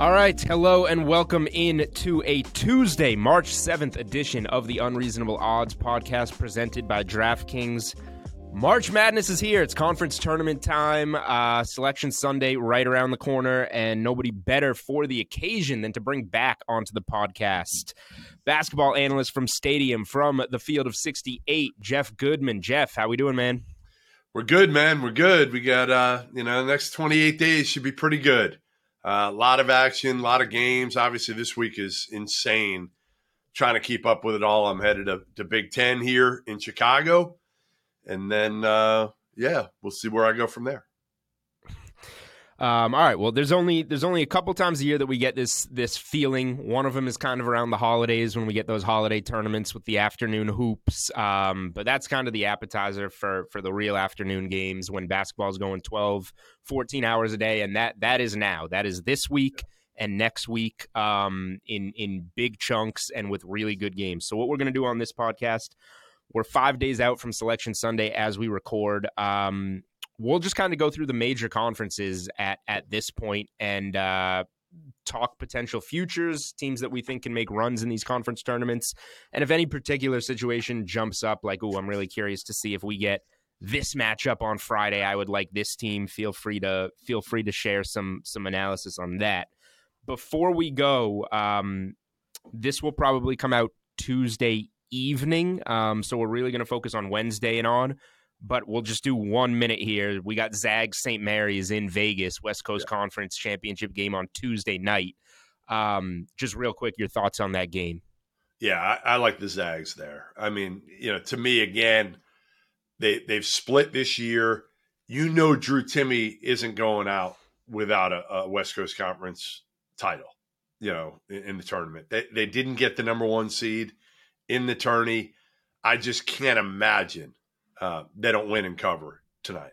All right, hello and welcome in to a Tuesday, March 7th edition of the Unreasonable Odds podcast presented by DraftKings. March Madness is here. It's conference tournament time. Uh, Selection Sunday right around the corner, and nobody better for the occasion than to bring back onto the podcast basketball analyst from Stadium from the Field of 68, Jeff Goodman. Jeff, how we doing, man? We're good, man. We're good. We got uh, you know, the next 28 days should be pretty good. Uh, a lot of action, a lot of games. Obviously, this week is insane. Trying to keep up with it all. I'm headed to, to Big Ten here in Chicago, and then uh, yeah, we'll see where I go from there. Um, all right. Well, there's only there's only a couple times a year that we get this this feeling. One of them is kind of around the holidays when we get those holiday tournaments with the afternoon hoops. Um, but that's kind of the appetizer for for the real afternoon games when basketball is going 12, 14 hours a day, and that that is now. That is this week and next week um, in in big chunks and with really good games. So what we're going to do on this podcast, we're five days out from Selection Sunday as we record. Um, we'll just kind of go through the major conferences at at this point and uh, talk potential futures, teams that we think can make runs in these conference tournaments, and if any particular situation jumps up, like oh, I'm really curious to see if we get this matchup on Friday. I would like this team. Feel free to feel free to share some some analysis on that. Before we go, um, this will probably come out Tuesday evening, um, so we're really going to focus on Wednesday and on but we'll just do one minute here. We got Zags St. Mary's in Vegas, West Coast yeah. Conference Championship game on Tuesday night. Um, just real quick, your thoughts on that game? Yeah, I, I, like the Zags there. I mean, you know, to me, again, they they've split this year. You know, Drew Timme isn't going out without a, a West Coast Conference title. You know, in, in the tournament, they they didn't get the number one seed in the tourney. I just can't imagine uh, they don't win and cover tonight.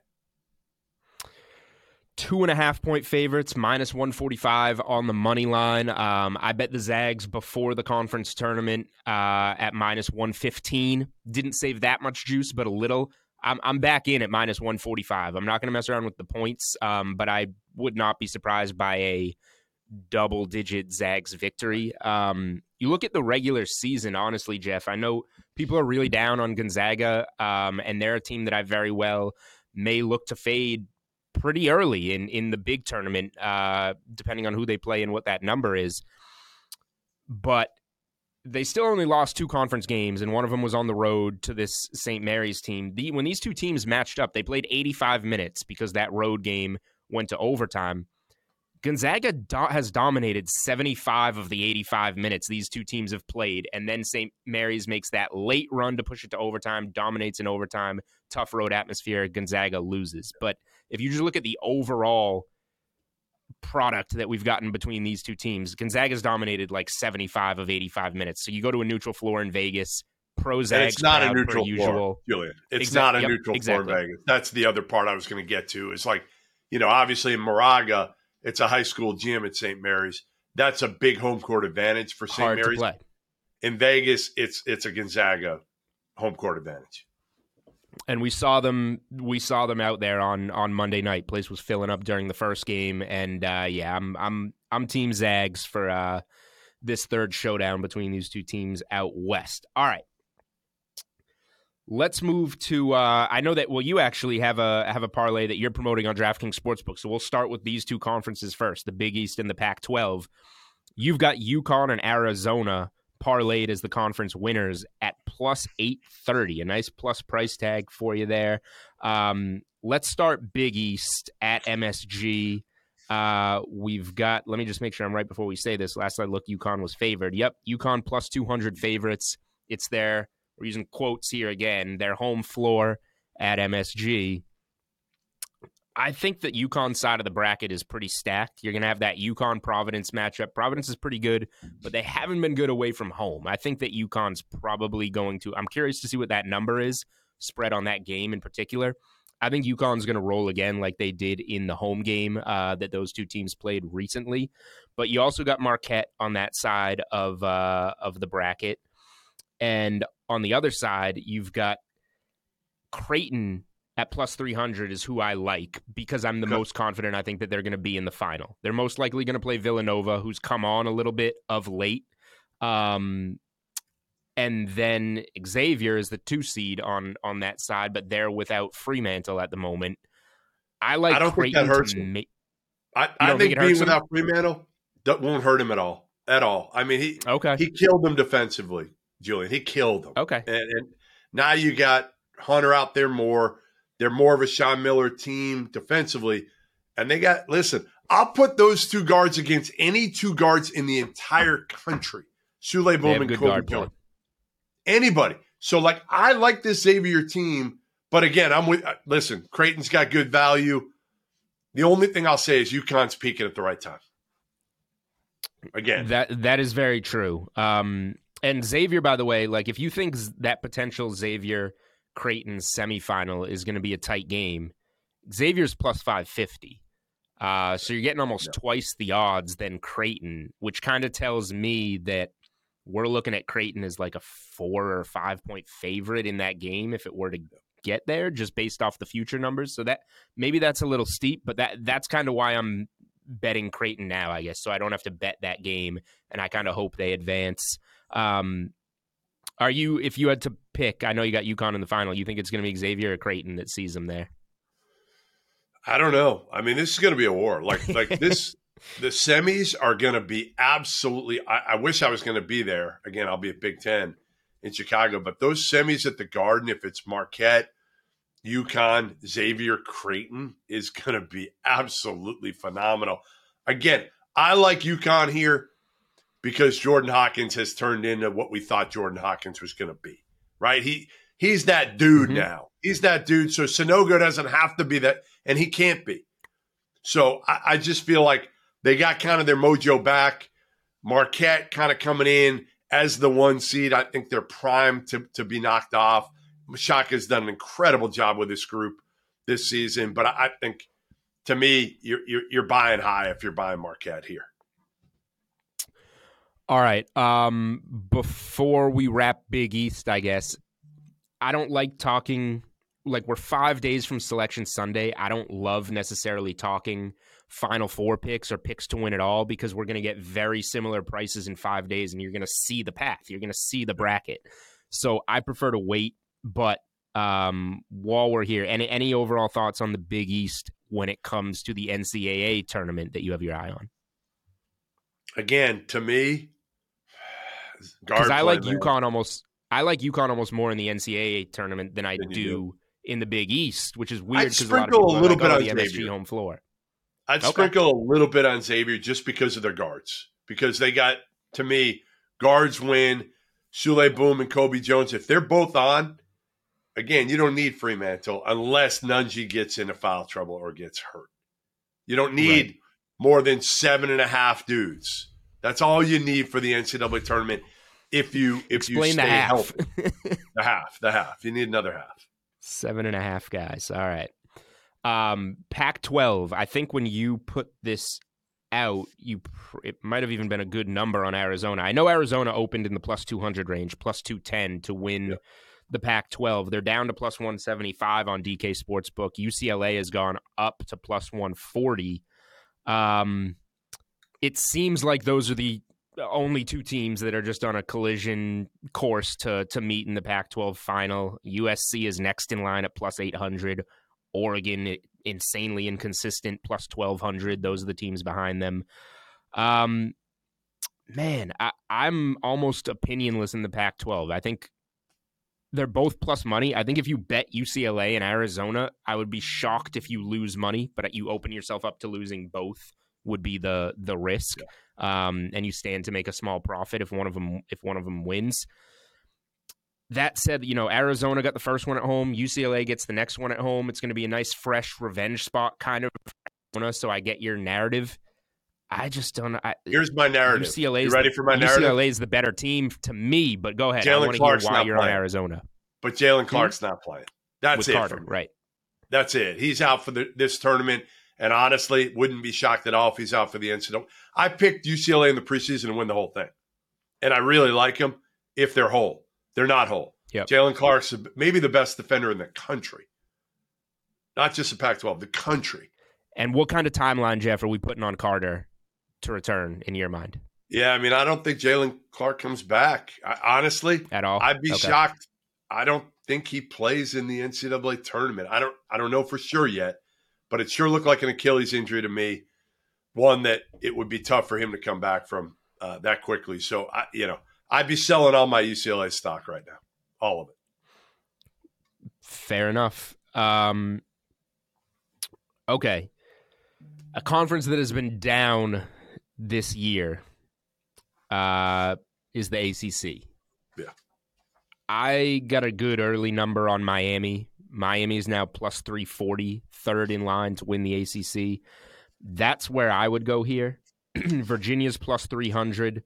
Two and a half point favorites, minus 145 on the money line. Um, I bet the Zags before the conference tournament uh, at minus 115. Didn't save that much juice, but a little. I'm, I'm back in at minus 145. I'm not going to mess around with the points, um, but I would not be surprised by a double digit Zags victory. Um, you look at the regular season, honestly, Jeff. I know people are really down on Gonzaga, um, and they're a team that I very well may look to fade pretty early in in the big tournament, uh, depending on who they play and what that number is. But they still only lost two conference games, and one of them was on the road to this St. Mary's team. The, when these two teams matched up, they played 85 minutes because that road game went to overtime. Gonzaga do- has dominated 75 of the 85 minutes these two teams have played, and then St. Mary's makes that late run to push it to overtime, dominates in overtime, tough road atmosphere. Gonzaga loses. But if you just look at the overall product that we've gotten between these two teams, Gonzaga's dominated like 75 of 85 minutes. So you go to a neutral floor in Vegas. Pro Zags it's not a neutral floor, usual. Julian. It's not a yep, neutral exactly. floor in Vegas. That's the other part I was going to get to. It's like, you know, obviously in Moraga, it's a high school gym at St. Mary's. That's a big home court advantage for St. Mary's. In Vegas, it's it's a Gonzaga home court advantage. And we saw them we saw them out there on on Monday night. Place was filling up during the first game, and uh, yeah, I'm I'm I'm Team Zags for uh, this third showdown between these two teams out west. All right, Let's move to. Uh, I know that. Well, you actually have a have a parlay that you're promoting on DraftKings Sportsbook. So we'll start with these two conferences first: the Big East and the Pac-12. You've got UConn and Arizona parlayed as the conference winners at plus eight thirty. A nice plus price tag for you there. Um, let's start Big East at MSG. Uh, we've got. Let me just make sure I'm right before we say this. Last I looked, UConn was favored. Yep, UConn plus two hundred favorites. It's there we're using quotes here again, their home floor at MSG. I think that UConn side of the bracket is pretty stacked. You're going to have that UConn Providence matchup. Providence is pretty good, but they haven't been good away from home. I think that UConn's probably going to. I'm curious to see what that number is spread on that game in particular. I think UConn's going to roll again like they did in the home game uh, that those two teams played recently. But you also got Marquette on that side of uh, of the bracket. And on the other side, you've got Creighton at plus 300 is who I like because I'm the most confident I think that they're going to be in the final. They're most likely going to play Villanova, who's come on a little bit of late. Um, and then Xavier is the two seed on on that side, but they're without Freemantle at the moment. I like I don't think that Creighton hurts ma- I, don't I think think, being without Freemantle that won't hurt him at all. At all. I mean, he Okay. he killed them defensively, Julian. He killed them. Okay. And, and now you got Hunter out there more. They're more of a Sean Miller team defensively. And they got, listen, I'll put those two guards against any two guards in the entire country. Souley Boum and Colby. Jones. Anybody. So, like, I like this Xavier team. But again, I'm with, uh, listen, Creighton's got good value. The only thing I'll say is UConn's peaking at the right time. Again, That that is very true. Um, and Xavier, by the way, like if you think that potential Xavier Creighton semifinal is going to be a tight game, Xavier's plus five fifty. Uh, so you're getting almost twice the odds than Creighton, which kind of tells me that we're looking at Creighton as like a four or five point favorite in that game if it were to get there, just based off the future numbers. So that maybe that's a little steep, but that that's kind of why I'm betting Creighton now, I guess, so I don't have to bet that game, and I kind of hope they advance. Um, are you, if you had to pick, I know you got UConn in the final, you think it's going to be Xavier or Creighton that sees them there? I don't know. I mean, this is going to be a war. Like, like this, the semis are going to be absolutely. I, I wish I was going to be there. Again, I'll be at Big Ten in Chicago, but those semis at the Garden, if it's Marquette, UConn, Xavier, Creighton, is going to be absolutely phenomenal. Again, I like UConn here because Jordan Hawkins has turned into what we thought Jordan Hawkins was going to be. Right? He he's that dude Mhm. now. He's that dude. So Sanogo doesn't have to be that, and he can't be. So I, I just feel like they got kind of their mojo back. Marquette kind of coming in as the one seed. I think they're primed to, to be knocked off. Shaka's done an incredible job with this group this season, but I, I think to me, you're, you're you're buying high if you're buying Marquette here. All right. Um, before we wrap Big East, I guess I don't like talking. Like we're five days from Selection Sunday. I don't love necessarily talking Final Four picks or picks to win it all because we're going to get very similar prices in five days, and you're going to see the path. You're going to see the bracket. So I prefer to wait. But um, while we're here, any any overall thoughts on the Big East when it comes to the NCAA tournament that you have your eye on? Again, to me, because I play, like man. UConn almost. I like UConn almost more in the NCAA tournament than I Than do, do. in the Big East, which is weird I'd because a lot of sprinkle a little like, oh, bit oh, on the MSG Xavier. home floor. I'd Okay. sprinkle a little bit on Xavier just because of their guards. Because they got, to me, guards win. Souley Boum and Colby Jones. If they're both on, again, you don't need Freemantle unless Nunge gets into foul trouble or gets hurt. You don't need more than seven and a half dudes. That's all you need for the NCAA tournament. If you if you stay the half. healthy, the half, the half. You need another half. Seven and a half guys. All right. Um, Pac 12. I think when you put this out, you pr- it might have even been a good number on Arizona. I know Arizona opened in the plus 200 range, plus 210 to win Yeah. the Pac 12. They're down to plus 175 on DK Sportsbook. UCLA has gone up to plus 140. Um, it seems like those are the only two teams that are just on a collision course to to meet in the Pac-12 final. USC is next in line at plus 800. Oregon insanely inconsistent plus 1200. Those are the teams behind them. Um man, I, I'm almost opinionless in the Pac-12. I think they're both plus money. I think if you bet UCLA and Arizona, I would be shocked if you lose money, but you open yourself up to losing both would be the the risk. Um, and you stand to make a small profit if one of them if one of them wins. That said, you know Arizona got the first one at home. UCLA gets the next one at home. It's going to be a nice, fresh revenge spot, kind of. So I get your narrative. I just don't. I, Here's my narrative. UCLA you is ready for my narrative? UCLA is the better team to me, but go ahead. I Jaylen want to Clark's why not you're on playing. Arizona But Jaylen Clark's not playing. That's with it. Carter, right? That's it. He's out for the, this tournament. And honestly, wouldn't be shocked at all if he's out for the incident. I picked UCLA in the preseason to win the whole thing. And I really like him if they're whole. They're not whole. Yep. Jaylen Clark's maybe the best defender in the country. not just the Pac 12, the country. And what kind of timeline, Jeff, are we putting on Carter to return in your mind? Yeah, I mean, I don't think Jaylen Clark comes back. I, honestly, at all. I'd be okay. shocked. I don't think he plays in the NCAA tournament. I don't. I don't know for sure yet, but it sure looked like an Achilles injury to me. One that it would be tough for him to come back from uh, that quickly. So I, you know, I'd be selling all my UCLA stock right now, all of it. Fair enough. Um, okay, a conference that has been down this year uh, is the ACC. Yeah. I got a good early number on Miami. Miami is now plus 340, third in line to win the ACC. That's where I would go here. Virginia's plus 300.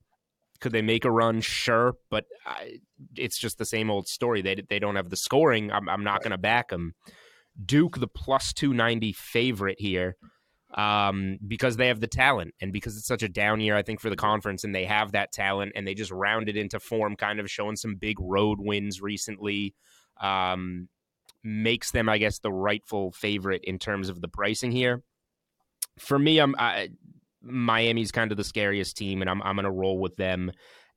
Could they make a run? Sure, but I, it's just the same old story. They they don't have the scoring. I'm, I'm not going to back them. Duke, the plus 290 favorite here um, because they have the talent and because it's such a down year, I think, for the conference, and they have that talent and they just rounded into form, kind of showing some big road wins recently. Um, makes them, I guess, the rightful favorite in terms of the pricing here. For me, I'm I, Miami's kind of the scariest team, and I'm I'm going to roll with them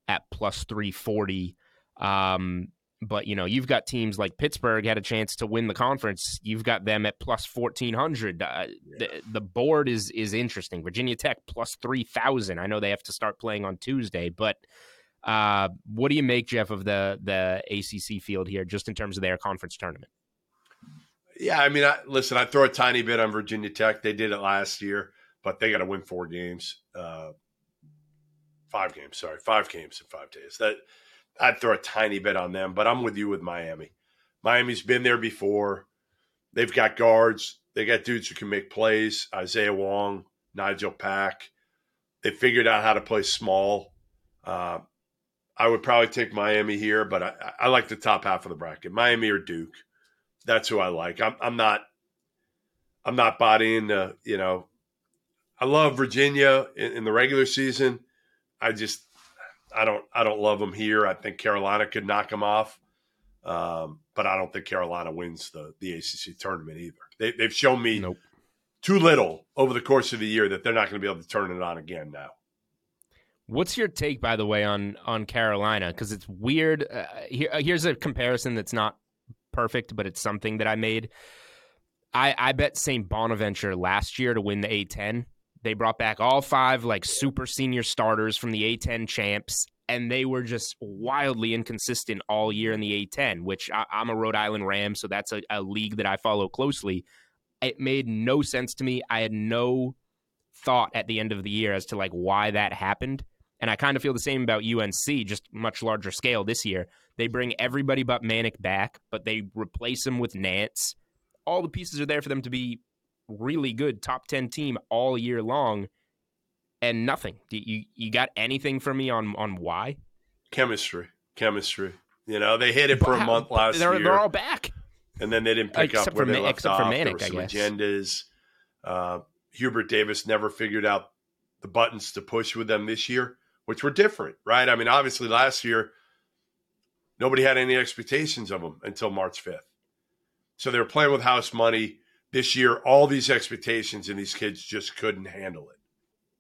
at plus three forty. Um, but you know, you've got teams like Pittsburgh had a chance to win the conference. You've got them at plus fourteen hundred. Uh, yeah. the, the board is is interesting. Virginia Tech plus three thousand. I know they have to start playing on Tuesday, but uh, what do you make, Jeff, of the the ACC field here, just in terms of their conference tournament? Yeah, I mean, I, listen, I throw a tiny bit on Virginia Tech. They did it last year, but they got to win four games, uh, five games. Sorry, five games in five days. That I'd throw a tiny bit on them, but I'm with you with Miami. Miami's been there before. They've got guards. They got dudes who can make plays. Isaiah Wong, Nigel Pack. They figured out how to play small. Uh, I would probably take Miami here, but I, I, like the top half of the bracket. Miami or Duke. That's who I like. I'm, I'm not. I'm not into. You know, I love Virginia in, in the regular season. I just I don't I don't love them here. I think Carolina could knock them off, um, but I don't think Carolina wins the the ACC tournament either. They, they've shown me nope. too little over the course of the year that they're not going to be able to turn it on again now. What's your take, by the way, on on Carolina? Because it's weird. Uh, here, uh, here's a comparison that's not perfect, but it's something that I made. I, I bet St. Bonaventure last year to win the A10 they brought back all five like super senior starters from the A10 champs, and they were just wildly inconsistent all year in the A10, which I, am a Rhode Island Ram, so that's a, a league that I follow closely. It made no sense to me. I had no thought at the end of the year as to like why that happened. And I kind of feel the same about UNC, just much larger scale this year. They bring everybody but Manek back, but they replace him with Nance. All the pieces are there for them to be really good top 10 team all year long and nothing. You you got anything for me on on why? Chemistry. Chemistry. You know, they hit it for a month last they're, year. They're all back. And then they didn't pick except up where they left except off. For Manek, there were some agendas. Uh, Hubert Davis never figured out the buttons to push with them this year, which were different, right? I mean, obviously last year nobody had any expectations of them until March 5th. So they were playing with house money this year, all these expectations and these kids just couldn't handle it.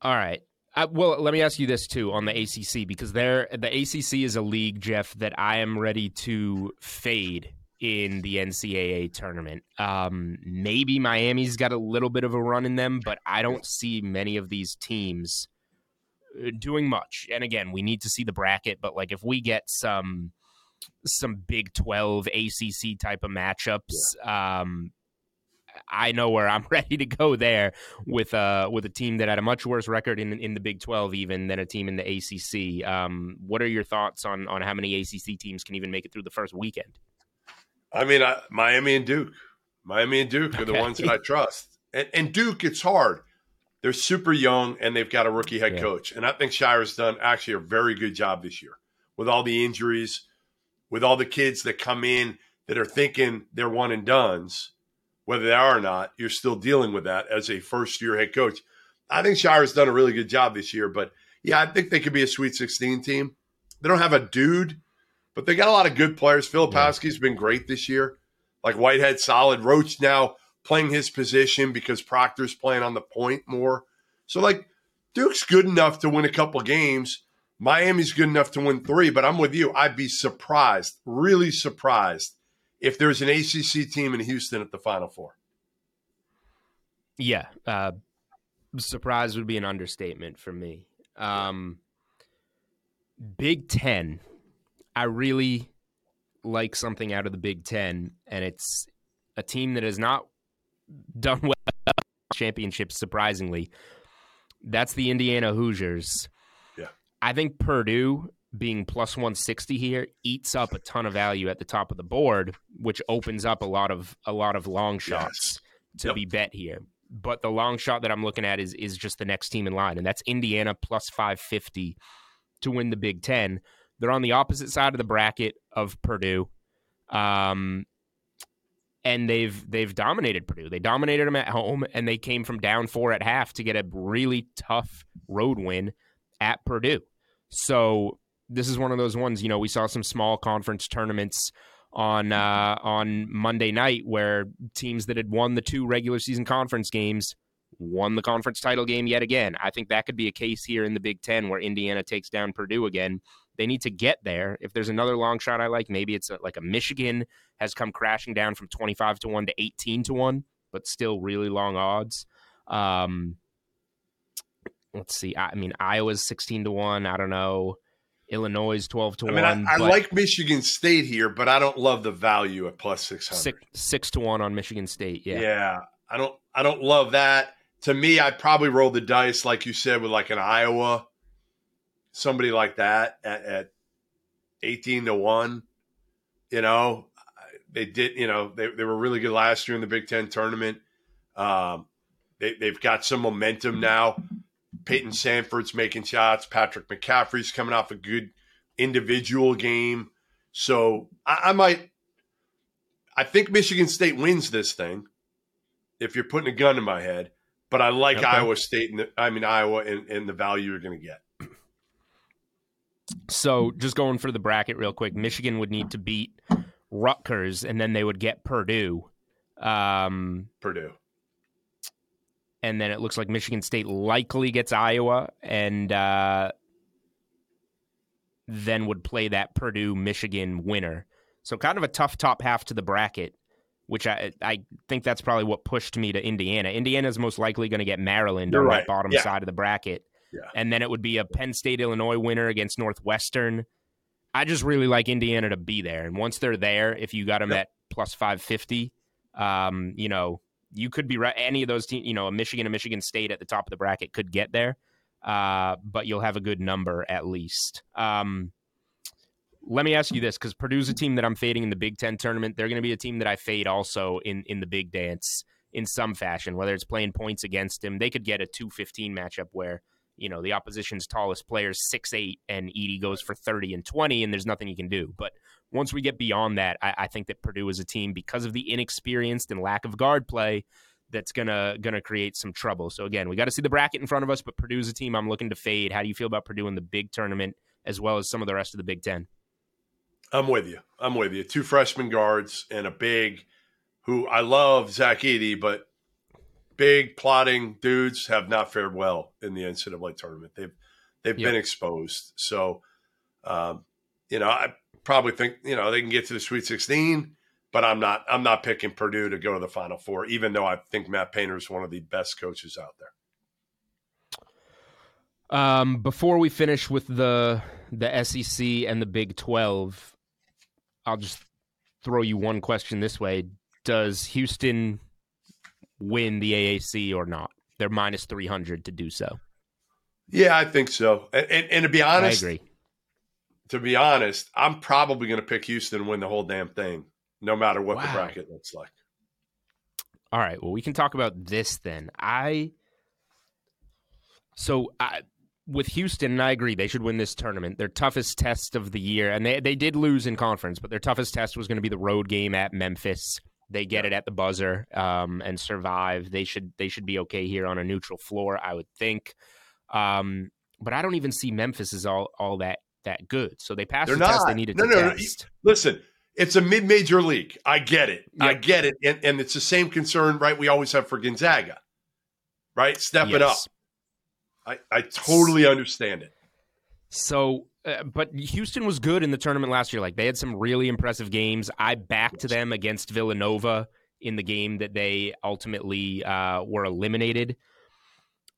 All right. Well, let me ask you this too on the ACC because there the ACC is a league, Jeff, that I am ready to fade in the NCAA tournament. Um, maybe Miami's got a little bit of a run in them, but I don't see many of these teams doing much. And again, we need to see the bracket, but like if we get some some Big Twelve ACC type of matchups, yeah. um, I know where I'm ready to go there with uh with a team that had a much worse record in in the Big 12 even than a team in the ACC. Um, what are your thoughts on on how many ACC teams can even make it through the first weekend? I mean, I, Miami and Duke, Miami and Duke are the ones that I trust, and, and Duke, it's hard. They're super young and they've got a rookie head yeah. coach, and I think Scheyer's done actually a very good job this year with all the injuries, with all the kids that come in that are thinking they're one and duns whether they are or not, you're still dealing with that as a first year head coach. I think Scheyer's done a really good job this year, but yeah, I think they could be a Sweet 16 team. They don't have a dude, but they got a lot of good players. Filipowski's yeah. been great this year. Like Whitehead, solid. Roach now playing his position because Proctor's playing on the point more. So like Duke's good enough to win a couple games. Miami's good enough to win three, but I'm with you. I'd be surprised, really surprised, if there's an ACC team in Houston at the Final Four. Yeah, uh, surprise would be an understatement for me. Um, Big Ten, I really like something out of the Big Ten, and it's a team that has not done well championships. Surprisingly, that's the Indiana Hoosiers. Yeah, I think Purdue being plus 160 here eats up a ton of value at the top of the board, which opens up a lot of a lot of long shots yes. to yep. be bet here. But the long shot that I'm looking at is is just the next team in line, and that's Indiana plus 550 to win the Big Ten. They're on the opposite side of the bracket of Purdue. Um, and they've they've dominated Purdue. They dominated them at home, and they came from down four at half to get a really tough road win at Purdue. So this is one of those ones. You know, we saw some small conference tournaments on uh, on Monday night where teams that had won the two regular season conference games won the conference title game yet again. I think that could be a case here in the Big Ten where Indiana takes down Purdue again. They need to get there. If there's another long shot I like, maybe it's a, like a Michigan has come crashing down from 25 to 1 to 18 to 1, but still really long odds. Um, let's see. I, I mean, Iowa's 16 to 1. I don't know. Illinois 12 to I mean, 1. I, I like Michigan State here, but I don't love the value at plus 600. Six, 6 to 1 on Michigan State. Yeah. Yeah. I don't I don't love that. To me, I'd probably roll the dice like you said with like an Iowa somebody like that at, at 18 to 1. You know, they did, you know, they, they were really good last year in the Big Ten tournament. Um, they, they've got some momentum now. Payton Sandfort's making shots. Patrick McCaffery's coming off a good individual game. So I, I might, I think Michigan State wins this thing if you're putting a gun in my head, but I like okay. Iowa State and the, I mean Iowa and, and the value you're going to get. So just going for the bracket real quick, Michigan would need to beat Rutgers, and then they would get Purdue. Um, Purdue. And then it looks like Michigan State likely gets Iowa, and uh, then would play that Purdue Michigan winner. So kind of a tough top half to the bracket, which I I think that's probably what pushed me to Indiana. Indiana is most likely going to get Maryland You're on right. that bottom yeah. side of the bracket. Yeah. And then it would be a Penn State Illinois winner against Northwestern. I just really like Indiana to be there. And once they're there, if you got them yep. at plus 550, um, you know, you could be right. Any of those teams, you know, a Michigan, a Michigan State at the top of the bracket could get there, uh, but you'll have a good number at least. Um, let me ask you this because Purdue's a team that I'm fading in the Big Ten tournament. They're going to be a team that I fade also in, in the big dance in some fashion, whether it's playing points against him. They could get a 215 matchup where you know the opposition's tallest players six eight and Edey goes for 30 and 20 and there's nothing you can do. But once we get beyond that I, I, think that purdue is a team because of the inexperienced and lack of guard play that's gonna gonna create some trouble. So again we got to see the bracket in front of us but purdue's a team i'm looking to fade. How do you feel about purdue in the big tournament as well as some of the rest of the big ten? I'm with you. I'm with you. Two freshman guards and a big who i love zach Edey, but big plotting dudes have not fared well in the NCAA tournament. They've they've yep. been exposed. So, um, you know, I probably think you know they can get to the Sweet 16, but I'm not I'm not picking Purdue to go to the Final Four, even though I think Matt Painter is one of the best coaches out there. Um, before we finish with the the SEC and the Big 12, I'll just throw you one question this way: Does Houston win the AAC or not. They're minus 300 to do so. Yeah, I think so. And, and, and to be honest, I agree. To be honest, I'm probably going to pick Houston and win the whole damn thing, no matter what wow. the bracket looks like. All right. Well, we can talk about this then. I so I, with Houston, and I agree they should win this tournament. Their toughest test of the year, and they they did lose in conference, but their toughest test was going to be the road game at Memphis they get it at the buzzer um, and survive. They should they should be okay here on a neutral floor, I would think. Um, but I don't even see Memphis is all all that that good. So they passed They're the not. test they needed no, to no, test. No, listen, it's a mid-major league. I get it. Yep. I get it, and, and it's the same concern, right? We always have for Gonzaga, right? Step it up. I, I totally understand it. So, uh, but Houston was good in the tournament last year. Like they had some really impressive games. I backed Yes. them against Villanova in the game that they ultimately uh, were eliminated.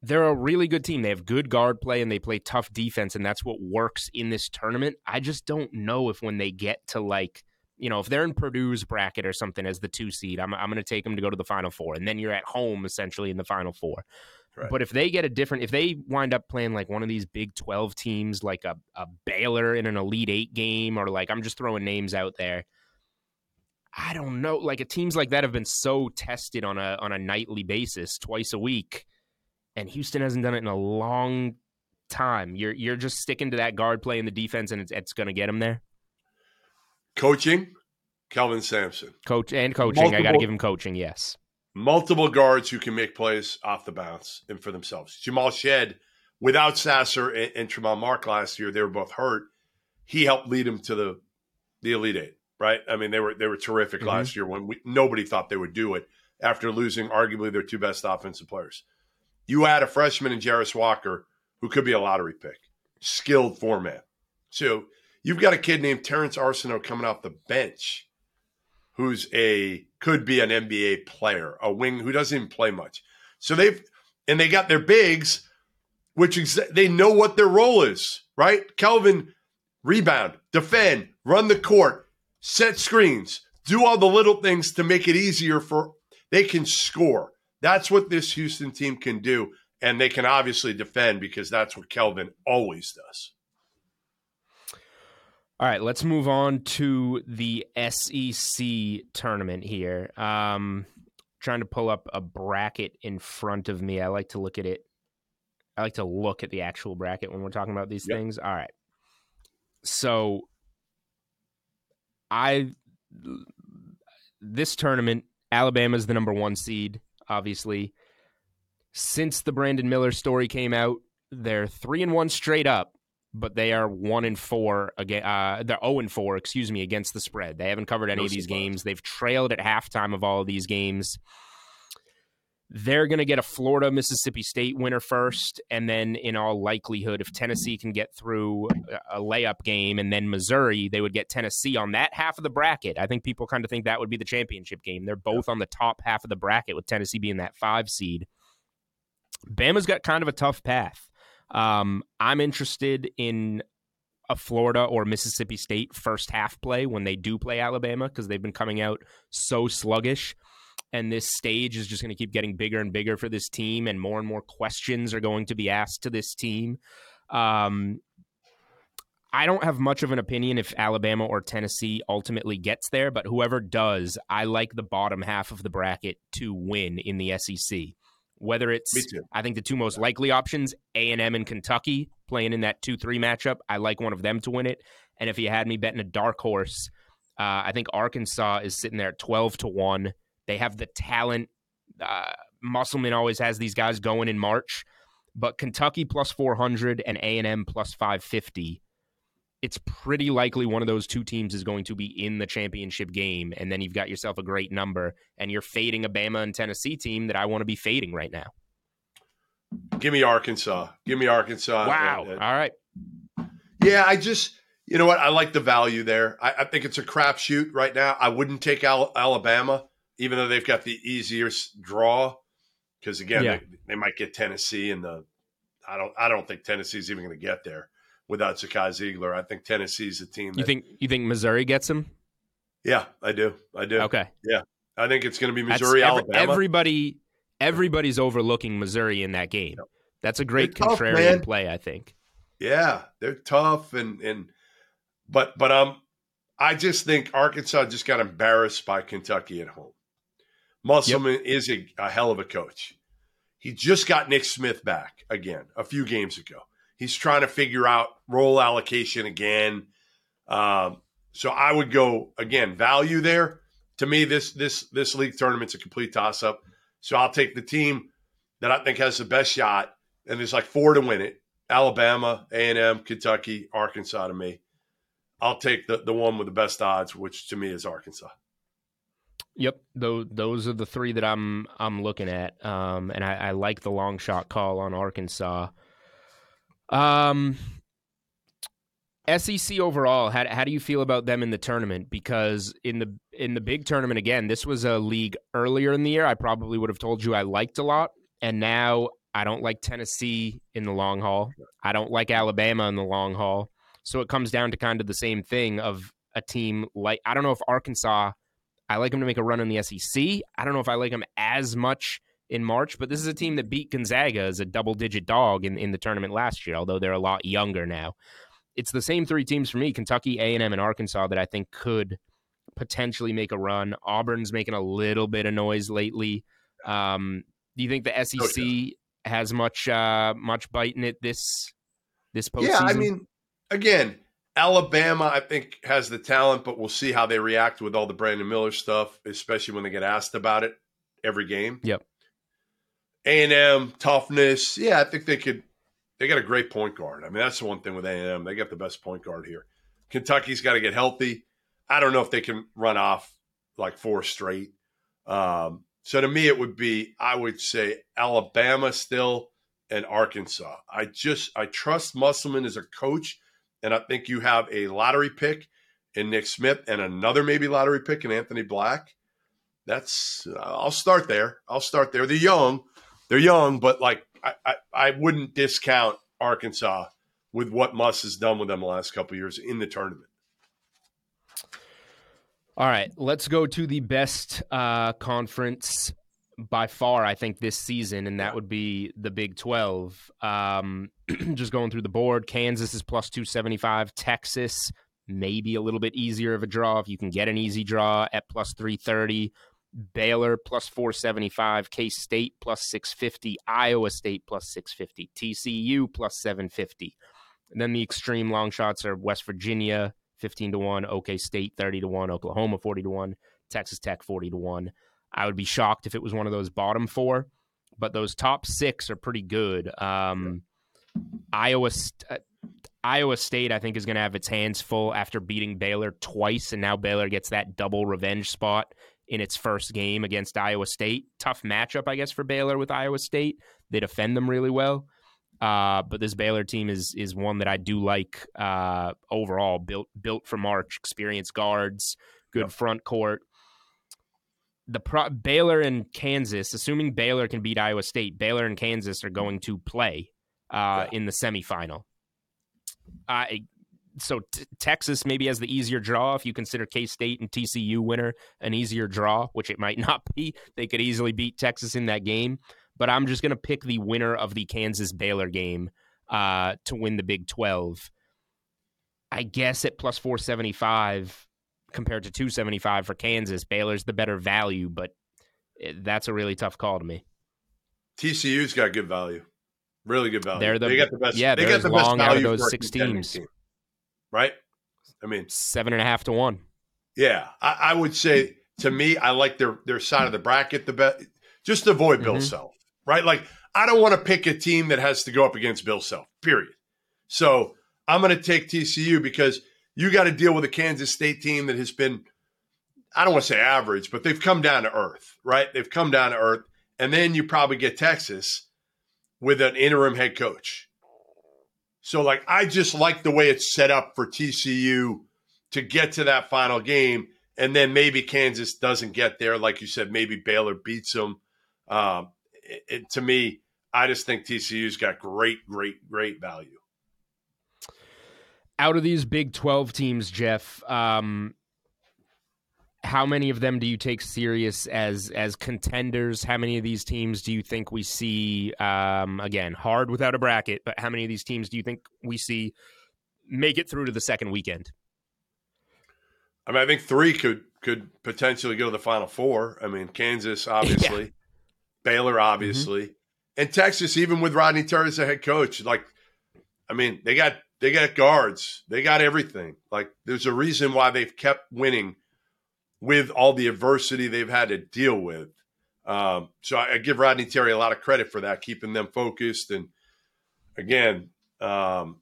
They're a really good team. They have good guard play and they play tough defense, and that's what works in this tournament. I just don't know if when they get to like, you know, if they're in Purdue's bracket or something as the two seed, I'm, I'm going to take them to go to the Final Four, and then you're at home essentially in the Final Four. Right. But if they get a different, if they wind up playing like one of these Big 12 teams, like a, a Baylor in an Elite Eight game, or like I'm just throwing names out there, I don't know. Like teams like that have been so tested on a on a nightly basis, twice a week, and Houston hasn't done it in a long time. You're you're just sticking to that guard play in the defense, and it's, it's going to get them there. Coaching, Kelvin Sampson. Coach and coaching, I got to give him coaching. Yes, multiple guards who can make plays off the bounce and for themselves. Jamal Shead, without Sasser and, and Tramon Mark last year, they were both hurt. He helped lead them to the the Elite Eight, right? I mean, they were they were terrific Mhm. last year when we, nobody thought they would do it after losing arguably their two best offensive players. You add a freshman in Jarace Walker who could be a lottery pick, skilled format. So you've got a kid named Terrance Arceneaux coming off the bench who's a could be an NBA player, a wing who doesn't even play much. So they've and they got their bigs, which exa- they know what their role is, right? Kelvin, rebound, defend, run the court, set screens, do all the little things to make it easier for they can score. That's what this Houston team can do, and they can obviously defend because that's what Kelvin always does. All right, let's move on to the SEC tournament here. Um, trying to pull up a bracket in front of me. I like to look at it. I like to look at the actual bracket when we're talking about these Yep. things. All right. So I this tournament, Alabama's the number 1 seed, obviously. Since the Brandon Miller story came out, they're 3 and 1 straight up but they are one and four again. Uh, they're zero and four, excuse me, against the spread. They haven't covered any No of these surprise. games. They've trailed at halftime of all of these games. They're going to get a Florida Mississippi State winner first, and then in all likelihood, if Tennessee can get through a layup game, and then Missouri, they would get Tennessee on that half of the bracket. I think people kind of think that would be the championship game. They're both on the top half of the bracket, with Tennessee being that five seed. Bama's got kind of a tough path. Um, I'm interested in a Florida or Mississippi State first half play when they do play Alabama because they've been coming out so sluggish. And this stage is just going to keep getting bigger and bigger for this team, and more and more questions are going to be asked to this team. Um, I don't have much of an opinion if Alabama or Tennessee ultimately gets there, but whoever does, I like the bottom half of the bracket to win in the SEC. Whether it's. I think the two most likely options, A and M and Kentucky, playing in that two three matchup. I like one of them to win it. And if you had me betting a dark horse, uh, I think Arkansas is sitting there at twelve to one. They have the talent. Uh, Musselman always has these guys going in March, but Kentucky plus four hundred and A and M plus five fifty. It's pretty likely one of those two teams is going to be in the championship game, and then you've got yourself a great number, and you're fading a Bama and Tennessee team that I want to be fading right now. Give me Arkansas. Give me Arkansas. Wow. All right. Yeah, I just, you know what? I like the value there. I, I think it's a crapshoot right now. I wouldn't take Al- Alabama, even though they've got the easiest draw, because again, Yeah. they, they might get Tennessee and the. I don't. I don't think Tennessee's even going to get there without Zakai Zeigler. I think Tennessee's a team. That, You think you think Missouri gets him? Yeah, I do. I do. Okay. Yeah, I think it's going to be Missouri, every- Alabama. Everybody, everybody's overlooking Missouri in that game. Yep. That's a great They're contrarian man. play, I think. Yeah, they're tough and and but but um I just think Arkansas just got embarrassed by Kentucky at home. Musselman is a, a hell of a coach. He just got Nick Smith back again a few games ago. He's trying to figure out role allocation again. Um, so I would go again value there. To me, this this this league tournament's a complete toss up. So I'll take the team that I think has the best shot, and there's like four to win it. Alabama, A and M, Kentucky, Arkansas to me. I'll take the the one with the best odds, which to me is Arkansas. Yep, those those are the three that I'm I'm looking at, um, and I, I like the long shot call on Arkansas. Um, SEC overall, how how do you feel about them in the tournament? Because in the in the big tournament again, this was a league earlier in the year. I probably would have told you I liked a lot, and now I don't like Tennessee in the long haul. I don't like Alabama in the long haul. So it comes down to kind of the same thing of a team like I don't know if Arkansas. I like them to make a run in the SEC. I don't know if I like them as much in March, but this is a team that beat Gonzaga as a double digit dog in, in the tournament last year, although they're a lot younger now it's the same three teams for me: Kentucky, A and Arkansas that I think could potentially make a run. Auburn's making a little bit of noise lately. Um, do you think the SEC okay. has much uh, much bite in it this this postseason? Yeah, I mean, again, Alabama, I think has the talent, but we'll see how they react with all the Brandon Miller stuff, especially when they get asked about it every game. Yep. A and M toughness, yeah, I think they could they got a great point guard. I mean, that's the one thing with A&M. They got the best point guard here. Kentucky's got to get healthy. I don't know if they can run off like four straight. Um, so to me, it would be I would say Alabama still and Arkansas. I just I trust Musselman as a coach, and I think you have a lottery pick in Nick Smith and another maybe lottery pick in Anthony Black. That's I'll start there. I'll start there. They're young, they're young, but like I, I, wouldn't discount Arkansas with what Muss has done with them the last couple years in the tournament. All right, let's go to the best uh, conference by far, I think, this season, and that would be the Big 12. Um, just going through the board, Kansas is plus 275, Texas, maybe a little bit easier of a draw if you can get an easy draw at plus 330. Baylor plus 475, K State plus 650, Iowa State plus 650, TCU plus 750. And then the extreme long shots are West Virginia 15 to 1, OK State 30 to 1, Oklahoma 40 to 1, Texas Tech 40 to 1. I would be shocked if it was one of those bottom four, but those top six are pretty good. Um, Iowa, uh, Iowa State, I think, is going to have its hands full after beating Baylor twice, and now Baylor gets that double revenge spot in its first game against Iowa State. Tough matchup, I guess, for Baylor with Iowa State. They defend them really well. Uh, but this Baylor team is is one that I do like uh, overall. Built built for March, experienced guards, good yep. front court. The pro- Baylor and Kansas, assuming Baylor can beat Iowa State, Baylor and Kansas are going to play uh, yeah. in the semifinal. I so t- Texas maybe has the easier draw if you consider K State and TCU winner an easier draw, which it might not be. They could easily beat Texas in that game, but I'm just going to pick the winner of the Kansas Baylor game uh, to win the Big 12. I guess at plus 475 compared to 275 for Kansas, Baylor's the better value, but that's a really tough call to me. TCU's got good value. Really good value. They're the, they got the best. Yeah, they got the best value out of those six teams. Team right? I mean, seven and a half to one. Yeah, I, I would say to me, I like their their side of the bracket the best. Just avoid Bill mm-hmm. Self, right? Like I don't want to pick a team that has to go up against Bill Self. Period. So I'm going to take TCU because you got to deal with a Kansas State team that has been, I don't want to say average, but they've come down to earth, right? They've come down to earth. And then you probably get Texas with an interim head coach. So, like, I just like the way it's set up for TCU to get to that final game. And then maybe Kansas doesn't get there. Like you said, maybe Baylor beats them. Um, it, it, to me, I just think TCU's got great, great, great value. Out of these Big 12 teams, Jeff, um, how many of them do you take serious as as contenders? How many of these teams do you think we see um, again hard without a bracket? But how many of these teams do you think we see make it through to the second weekend? I mean, I think three could could potentially go to the final four. I mean, Kansas obviously, yeah. Baylor obviously, mm-hmm. and Texas even with Rodney Terry as a head coach. Like, I mean, they got they got guards, they got everything. Like, there's a reason why they've kept winning with all the adversity they've had to deal with. Um, so I, I, give Rodney Terry a lot of credit for that, keeping them focused. And again, um,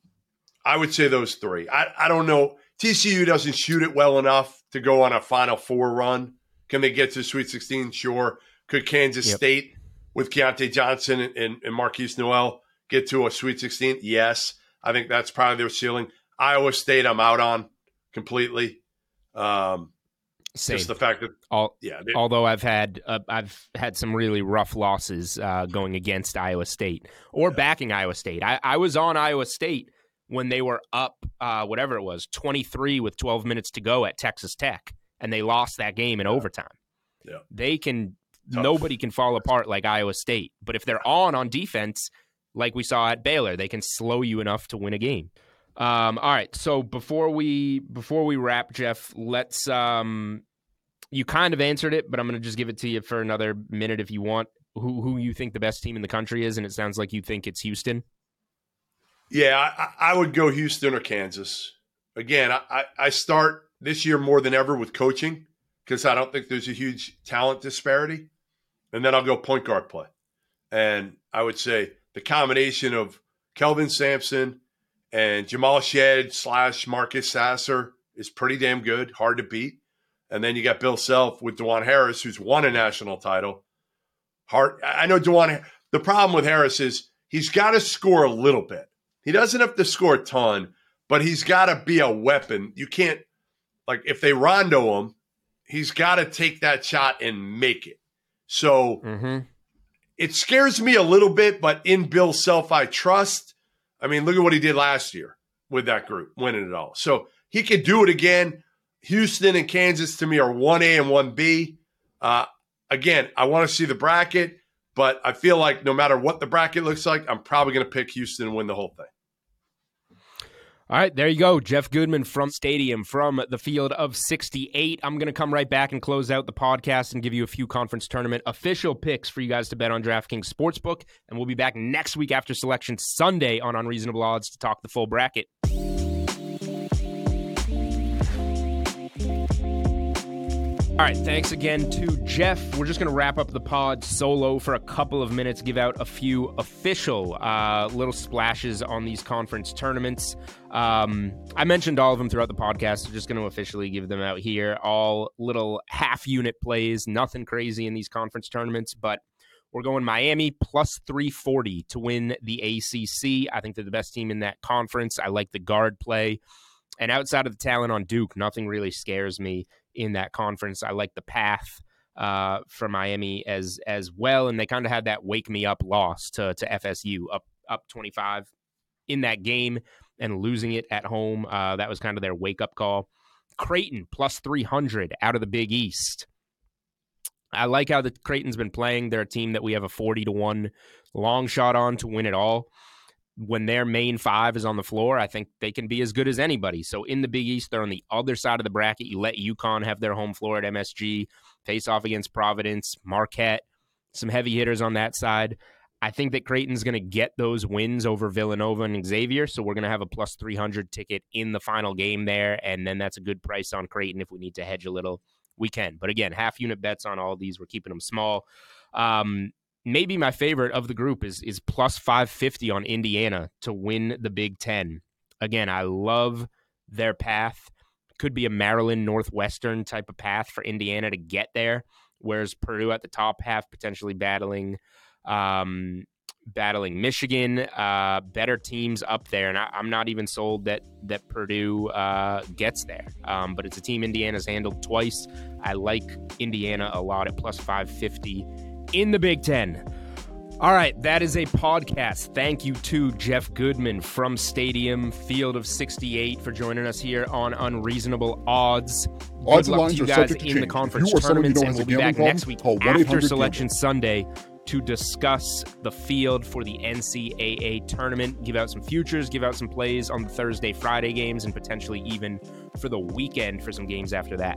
I would say those three. I, I don't know. TCU doesn't shoot it well enough to go on a Final Four run. Can they get to Sweet 16? Sure. Could Kansas yep. State with Keyontae Johnson and, and, and Markquis Nowell get to a Sweet 16? Yes. I think that's probably their ceiling. Iowa State, I'm out on completely. Um, Same. Just the fact that, All, yeah. Although I've had uh, I've had some really rough losses uh, going against Iowa State or yeah. backing Iowa State. I, I was on Iowa State when they were up, uh, whatever it was, 23 with 12 minutes to go at Texas Tech, and they lost that game in yeah. overtime. Yeah. They can, Tough. nobody can fall apart like Iowa State. But if they're on on defense, like we saw at Baylor, they can slow you enough to win a game. Um, all right, so before we before we wrap, Jeff, let's. Um, you kind of answered it, but I'm going to just give it to you for another minute if you want. Who who you think the best team in the country is, and it sounds like you think it's Houston. Yeah, I, I would go Houston or Kansas. Again, I, I start this year more than ever with coaching because I don't think there's a huge talent disparity. And then I'll go point guard play. And I would say the combination of Kelvin Sampson and Jamal Shead slash Marcus Sasser is pretty damn good, hard to beat. And then you got Bill Self with Dajuan Harris, who's won a national title. Hard. I know Dajuan. The problem with Harris is he's got to score a little bit. He doesn't have to score a ton, but he's got to be a weapon. You can't like if they rondo him, he's got to take that shot and make it. So mm-hmm. it scares me a little bit, but in Bill Self, I trust. I mean, look at what he did last year with that group, winning it all. So he could do it again. Houston and Kansas to me are 1A and 1B. Uh, again, I want to see the bracket, but I feel like no matter what the bracket looks like, I'm probably going to pick Houston and win the whole thing. All right, there you go. Jeff Goodman from Stadium, from the field of 68. I'm going to come right back and close out the podcast and give you a few conference tournament official picks for you guys to bet on DraftKings Sportsbook. And we'll be back next week after selection Sunday on Unreasonable Odds to talk the full bracket. All right, thanks again to Jeff. We're just going to wrap up the pod solo for a couple of minutes, give out a few official uh, little splashes on these conference tournaments. Um, I mentioned all of them throughout the podcast, so just going to officially give them out here. All little half unit plays, nothing crazy in these conference tournaments, but we're going Miami plus 340 to win the ACC. I think they're the best team in that conference. I like the guard play. And outside of the talent on Duke, nothing really scares me in that conference. I like the path uh, for Miami as as well, and they kind of had that wake me up loss to to FSU up up 25 in that game and losing it at home. Uh, that was kind of their wake up call. Creighton plus 300 out of the Big East. I like how the Creighton's been playing. They're a team that we have a 40 to 1 long shot on to win it all when their main five is on the floor, I think they can be as good as anybody. So in the Big East, they're on the other side of the bracket. You let UConn have their home floor at MSG, face off against Providence, Marquette, some heavy hitters on that side. I think that Creighton's going to get those wins over Villanova and Xavier. So we're going to have a plus 300 ticket in the final game there. And then that's a good price on Creighton if we need to hedge a little. We can. But again, half unit bets on all these. We're keeping them small. Um, maybe my favorite of the group is is plus 550 on Indiana to win the Big 10. Again, I love their path. Could be a Maryland Northwestern type of path for Indiana to get there, whereas Purdue at the top half potentially battling um, battling Michigan, uh, better teams up there, and I, am not even sold that that Purdue uh, gets there. Um, but it's a team Indiana's handled twice. I like Indiana a lot at plus 550 in the Big Ten. All right, that is a podcast. Thank you to Jeff Goodman from Stadium Field of 68 for joining us here on Unreasonable Odds. Odds Good luck to you guys in the conference tournaments, and we'll be back next week after Selection Sunday to discuss the field for the NCAA tournament, give out some futures, give out some plays on the Thursday, Friday games, and potentially even for the weekend for some games after that.